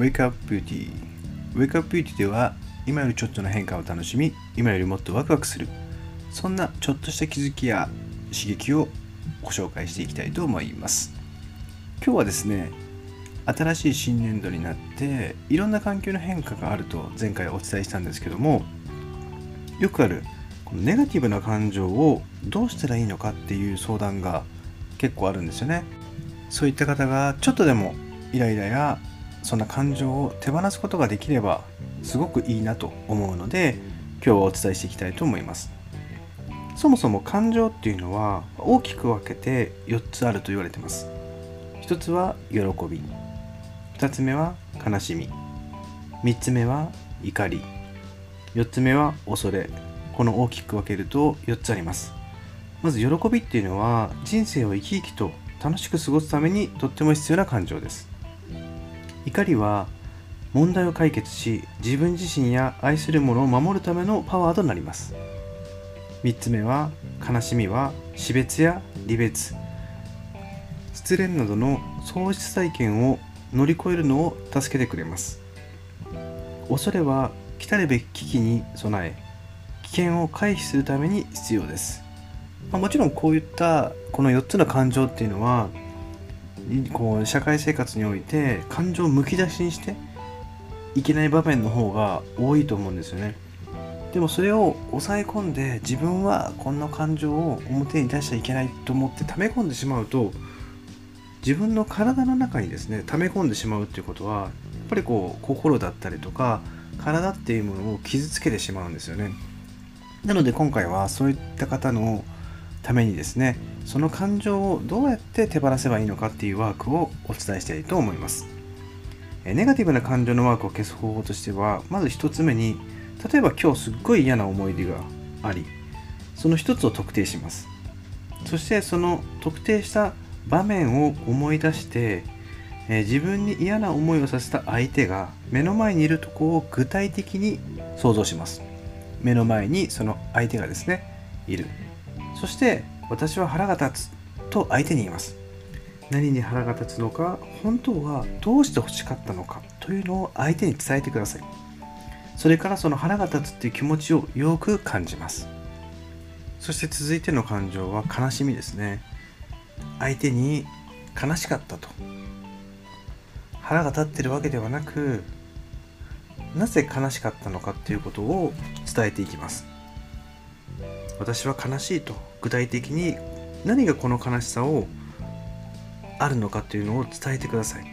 Wake Up Beauty Wake Up Beauty では今よりちょっとの変化を楽しみ今よりもっとワクワクするそんなちょっとした気づきや刺激をご紹介していきたいと思います。今日はですね新しい新年度になっていろんな環境の変化があると前回お伝えしたんですけどもよくあるこのネガティブな感情をどうしたらいいのかっていう相談が結構あるんですよね。そういった方がちょっとでもイライラやそんな感情を手放すことができればすごくいいなと思うので今日はお伝えしていきたいと思います。そもそも感情っていうのは大きく分けて4つあると言われてます。1つは喜び。2つ目は悲しみ。3つ目は怒り。4つ目は恐れ。この大きく分けると4つあります。まず喜びっていうのは人生を生き生きと楽しく過ごすためにとっても必要な感情です。怒りは問題を解決し自分自身や愛する者を守るためのパワーとなります。3つ目は悲しみは死別や離別。失恋などの喪失体験を乗り越えるのを助けてくれます。恐れは来たるべき危機に備え危険を回避するために必要です、まあ、もちろんこういったこの4つの感情っていうのはこう社会生活において感情をむき出しにしていけない場面の方が多いと思うんですよね。でもそれを抑え込んで自分はこんな感情を表に出しちゃいけないと思って溜め込んでしまうと自分の体の中にですね溜め込んでしまうっていうことはやっぱりこう心だったりとか体っていうものを傷つけてしまうんですよね。なので今回はそういった方のためにですねその感情をどうやって手放せばいいのかっていうワークをお伝えしたいと思います。ネガティブな感情のワークを消す方法としてはまず1つ目に例えば今日すっごい嫌な思い出がありその1つを特定します。そしてその特定した場面を思い出して、自分に嫌な思いをさせた相手が目の前にいるとこを具体的に想像します。目の前にその相手がですねいる。そして私は腹が立つと相手に言います。何に腹が立つのか本当はどうして欲しかったのかというのを相手に伝えてください。それからその腹が立つっていう気持ちをよく感じます。そして続いての感情は悲しみですね。相手に悲しかったと。腹が立ってるわけではなくなぜ悲しかったのかっていうことを伝えていきます。私は悲しいと具体的に何がこの悲しさをあるのかっていうのを伝えてください。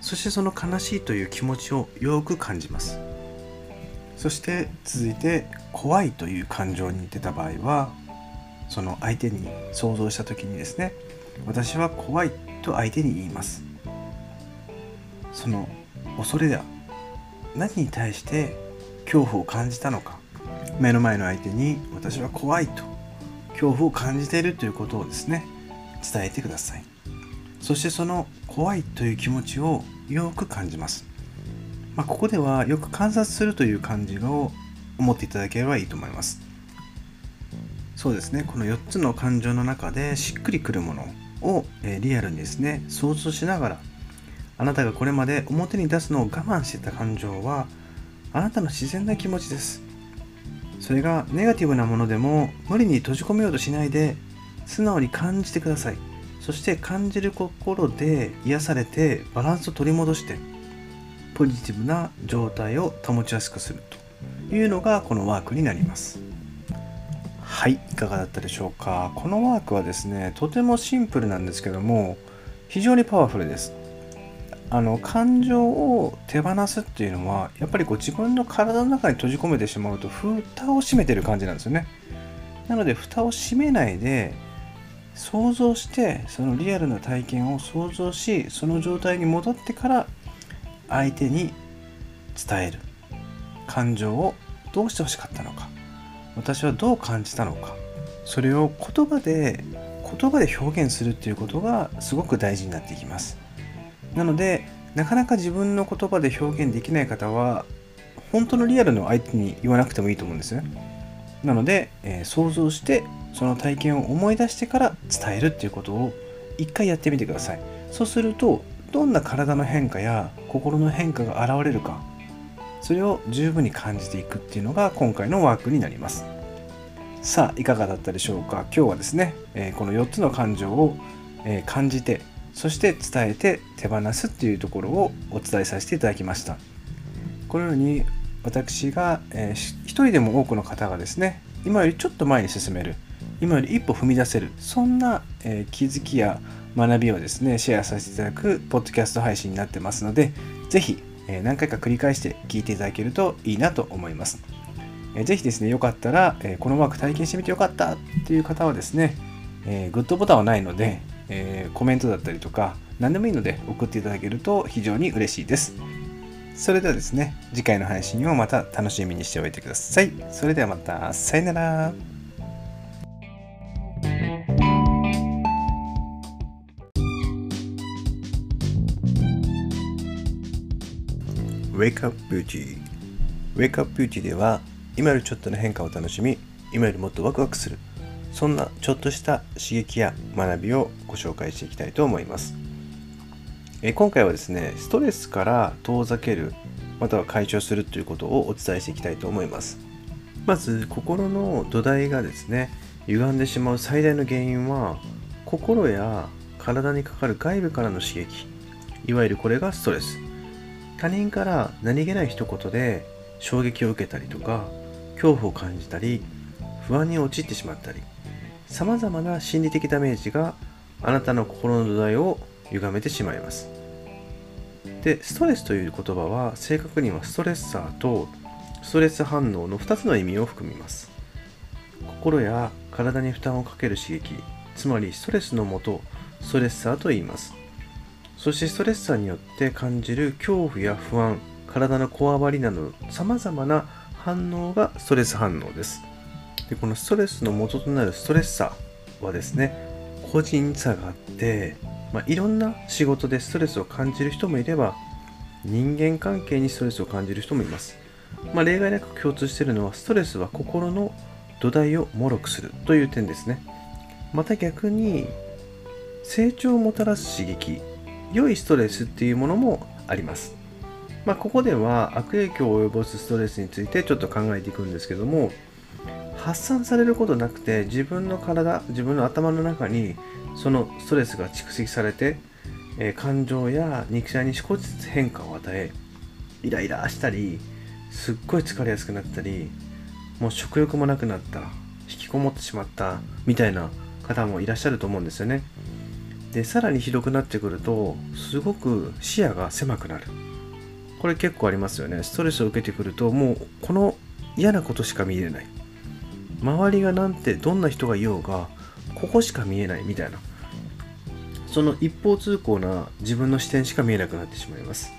そしてその悲しいという気持ちをよく感じます。そして続いて怖いという感情に出た場合はその相手に想像した時にですね私は怖いと相手に言います。その恐れだ何に対して恐怖を感じたのか目の前の相手に私は怖いと恐怖を感じているということをですね伝えてください。そしてその怖いという気持ちをよく感じます、まあ、ここではよく観察するという感じを思っていただければいいと思います。そうですね。この4つの感情の中でしっくりくるものを、えリアルにですね想像しながらあなたがこれまで表に出すのを我慢してた感情はあなたの自然な気持ちです。それがネガティブなものでも無理に閉じ込めようとしないで素直に感じてください。そして感じる心で癒されてバランスを取り戻してポジティブな状態を保ちやすくする。というのがこのワークになります。はいいかがだったでしょうか。このワークはですねとてもシンプルなんですけども非常にパワフルです。あの感情を手放すっていうのはやっぱりこう自分の体の中に閉じ込めてしまうと蓋を閉めてる感じなんですよね。なので蓋を閉めないで想像してそのリアルな体験を想像しその状態に戻ってから相手に伝える。感情をどうしてほしかったのか。私はどう感じたのか。それを言葉で言葉で表現するっていうことがすごく大事になっていきます。なのでなかなか自分の言葉で表現できない方は本当のリアルの相手に言わなくてもいいと思うんですね。なので、えー、想像してその体験を思い出してから伝えるっていうことを一回やってみてください。そうするとどんな体の変化や心の変化が現れるかそれを十分に感じていくっていうのが今回のワークになります。さあいかがだったでしょうか？今日はですね、えこの4つの感情を、え感じてそして伝えて手放すっていうところをお伝えさせていただきました。このように私が、えー、一人でも多くの方がですね今よりちょっと前に進める今より一歩踏み出せるそんな、えー、気づきや学びをですねシェアさせていただくポッドキャスト配信になってますので是非、えー、何回か繰り返して聞いていただけるといいなと思います、えー、ぜひですねよかったら、えこのワーク体験してみてよかったっていう方はですね、えグッドボタンはないので、えコメントだったりとか何でもいいので送っていただけると非常に嬉しいです。それではですね次回の配信をまた楽しみにしておいてください。それではまたさよなら。Wake Up Beauty Wake Up Beauty では今よりちょっとの変化を楽しみ今よりもっとワクワクする。そんなちょっとした刺激や学びをご紹介していきたいと思います。え今回はですねストレスから遠ざけるまたは解消するということをお伝えしていきたいと思います。まず心の土台がですね歪んでしまう最大の原因は心や体にかかる外部からの刺激。いわゆるこれがストレス。他人から何気ない一言で衝撃を受けたりとか恐怖を感じたり不安に陥ってしまったりさまざまな心理的ダメージがあなたの心の土台を歪めてしまいます。でストレスという言葉は正確にはストレッサーとストレス反応の2つの意味を含みます。心や体に負担をかける刺激つまりストレスのもとストレッサーと言います。そしてストレッサーによって感じる恐怖や不安体のこわばりなどさまざまな反応がストレス反応です。でこのストレスの元となるストレッサーはですね個人差があってまあ、いろんな仕事でストレスを感じる人もいれば人間関係にストレスを感じる人もいます、まあ、例外なく共通しているのはストレスは心の土台を脆くするという点ですね。また逆に成長をもたらす刺激良いストレスっていうものもあります。まあ、ここでは悪影響を及ぼすストレスについてちょっと考えていくんですけども発散されることなくて自分の体自分の頭の中にそのストレスが蓄積されて、えー、感情や肉体に少しずつ変化を与えイライラしたりすっごい疲れやすくなったりもう食欲もなくなった引きこもってしまったみたいな方もいらっしゃると思うんですよね。でさらにひどくなってくるとすごく視野が狭くなる。これ結構ありますよね。ストレスを受けてくるともうこの嫌なことしか見えない。周りがなんてどんな人がいようがここしか見えないみたいな。その一方通行な自分の視点しか見えなくなってしまいます、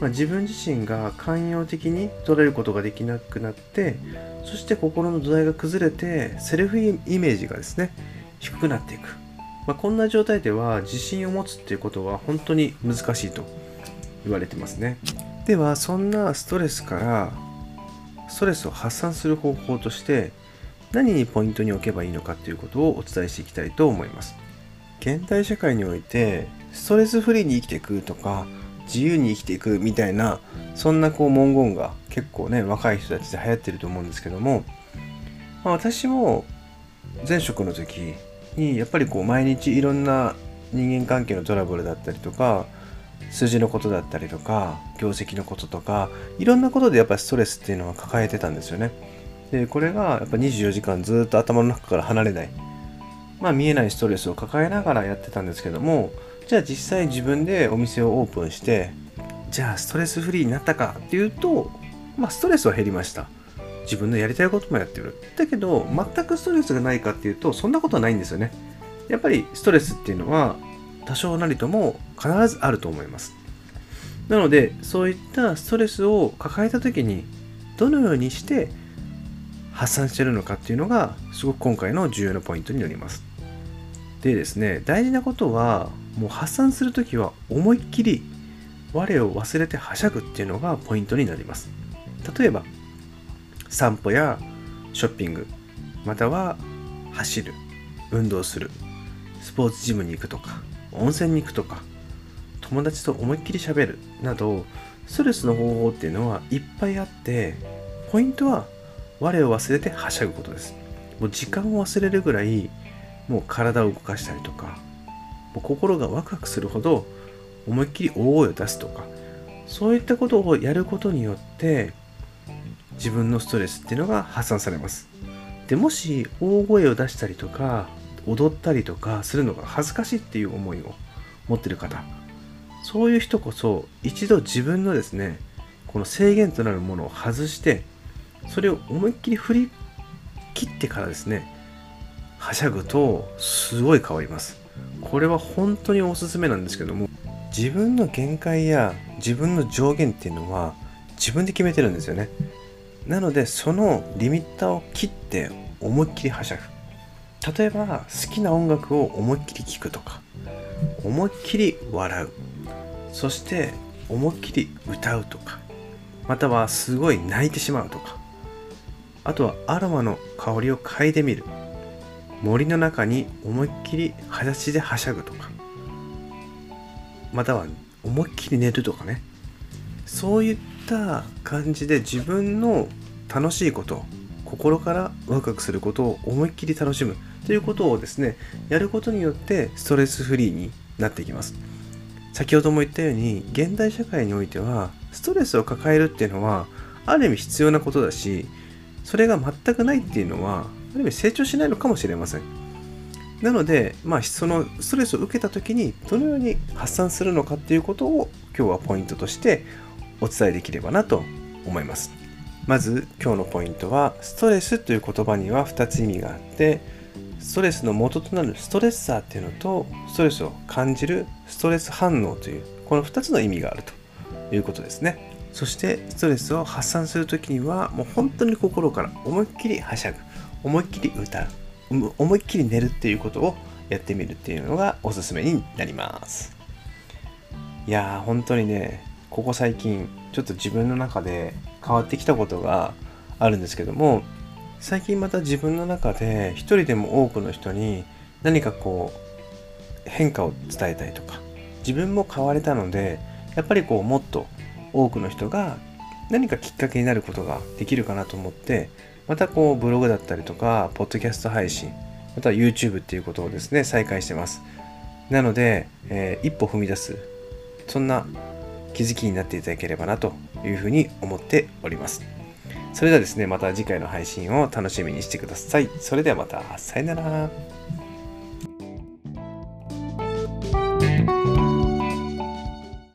まあ、自分自身が寛容的に捉えることができなくなってそして心の土台が崩れてセルフイメージがですね低くなっていく、まあ、こんな状態では自信を持つっていうことは本当に難しいと言われてますね。ではそんなストレスからストレスを発散する方法として何にポイントに置けばいいのかということをお伝えしていきたいと思います。現代社会においてストレスフリーに生きていくとか自由に生きていくみたいなそんなこう文言が結構ね若い人たちで流行ってると思うんですけども、まあ、私も前職の時にやっぱりこう毎日いろんな人間関係のトラブルだったりとか数字のことだったりとか業績のこととかいろんなことでやっぱりストレスっていうのは抱えてたんですよね。でこれがやっぱ24時間ずっと頭の中から離れない。まあ見えないストレスを抱えながらやってたんですけどもじゃあ実際自分でお店をオープンしてじゃあストレスフリーになったかっていうとまあストレスは減りました。自分のやりたいこともやってる。だけど全くストレスがないかっていうとそんなことはないんですよね。やっぱりストレスっていうのは多少なりとも必ずあると思います。なのでそういったストレスを抱えた時にどのようにして発散してるのかっていうのがすごく今回の重要なポイントになります。でですね大事なことはもう発散する時は思いっきり我を忘れてはしゃぐっていうのがポイントになります。例えば散歩やショッピングまたは走る運動するスポーツジムに行くとか温泉に行くとか友達と思いっきり喋るなどストレスの方法っていうのはいっぱいあってポイントは我を忘れてはしゃぐことです。もう時間を忘れるぐらいもう体を動かしたりとかもう心がワクワクするほど思いっきり大声を出すとかそういったことをやることによって自分のストレスっていうのが発散されます。でもし大声を出したりとか踊ったりとかするのが恥ずかしいっていう思いを持ってる方そういう人こそ一度自分のですねこの制限となるものを外してそれを思いっきり振り切ってからですねはしゃぐとすごい変わります。これは本当におすすめなんですけども自分の限界や自分の上限っていうのは自分で決めてるんですよね。なのでそのリミッターを切って思いっきりはしゃぐ。例えば好きな音楽を思いっきり聴くとか思いっきり笑う。そして思いっきり歌うとかまたはすごい泣いてしまうとかあとはアロマの香りを嗅いでみる。森の中に思いっきり裸足ではしゃぐとか。または思いっきり寝るとかね。そういった感じで自分の楽しいこと心からワクワクすることを思いっきり楽しむ。ということをですねやることによってストレスフリーになっていきます。先ほども言ったように現代社会においてはストレスを抱えるっていうのはある意味必要なことだしそれが全くないっていうのはある意味成長しないのかもしれません。なので、まあ、そのストレスを受けた時にどのように発散するのかっていうことを今日はポイントとしてお伝えできればなと思います。まず今日のポイントはストレスという言葉には2つ意味があってストレスの元となるストレッサーっていうのとストレスを感じるストレス反応というこの2つの意味があるということですね。そしてストレスを発散する時にはもう本当に心から思いっきりはしゃぐ。思いっきり歌う。思いっきり寝るっていうことをやってみるっていうのがおすすめになります。いやー本当にねここ最近ちょっと自分の中で変わってきたことがあるんですけども最近また自分の中で一人でも多くの人に何かこう変化を伝えたいとか自分も変われたのでやっぱりこうもっと多くの人が何かきっかけになることができるかなと思ってまたこうブログだったりとかポッドキャスト配信または YouTube っていうことをですね再開してます。なので、えー、一歩踏み出すそんな気づきになっていただければなというふうに思っております。それではですねまた次回の配信を楽しみにしてください。それではまたさよなら。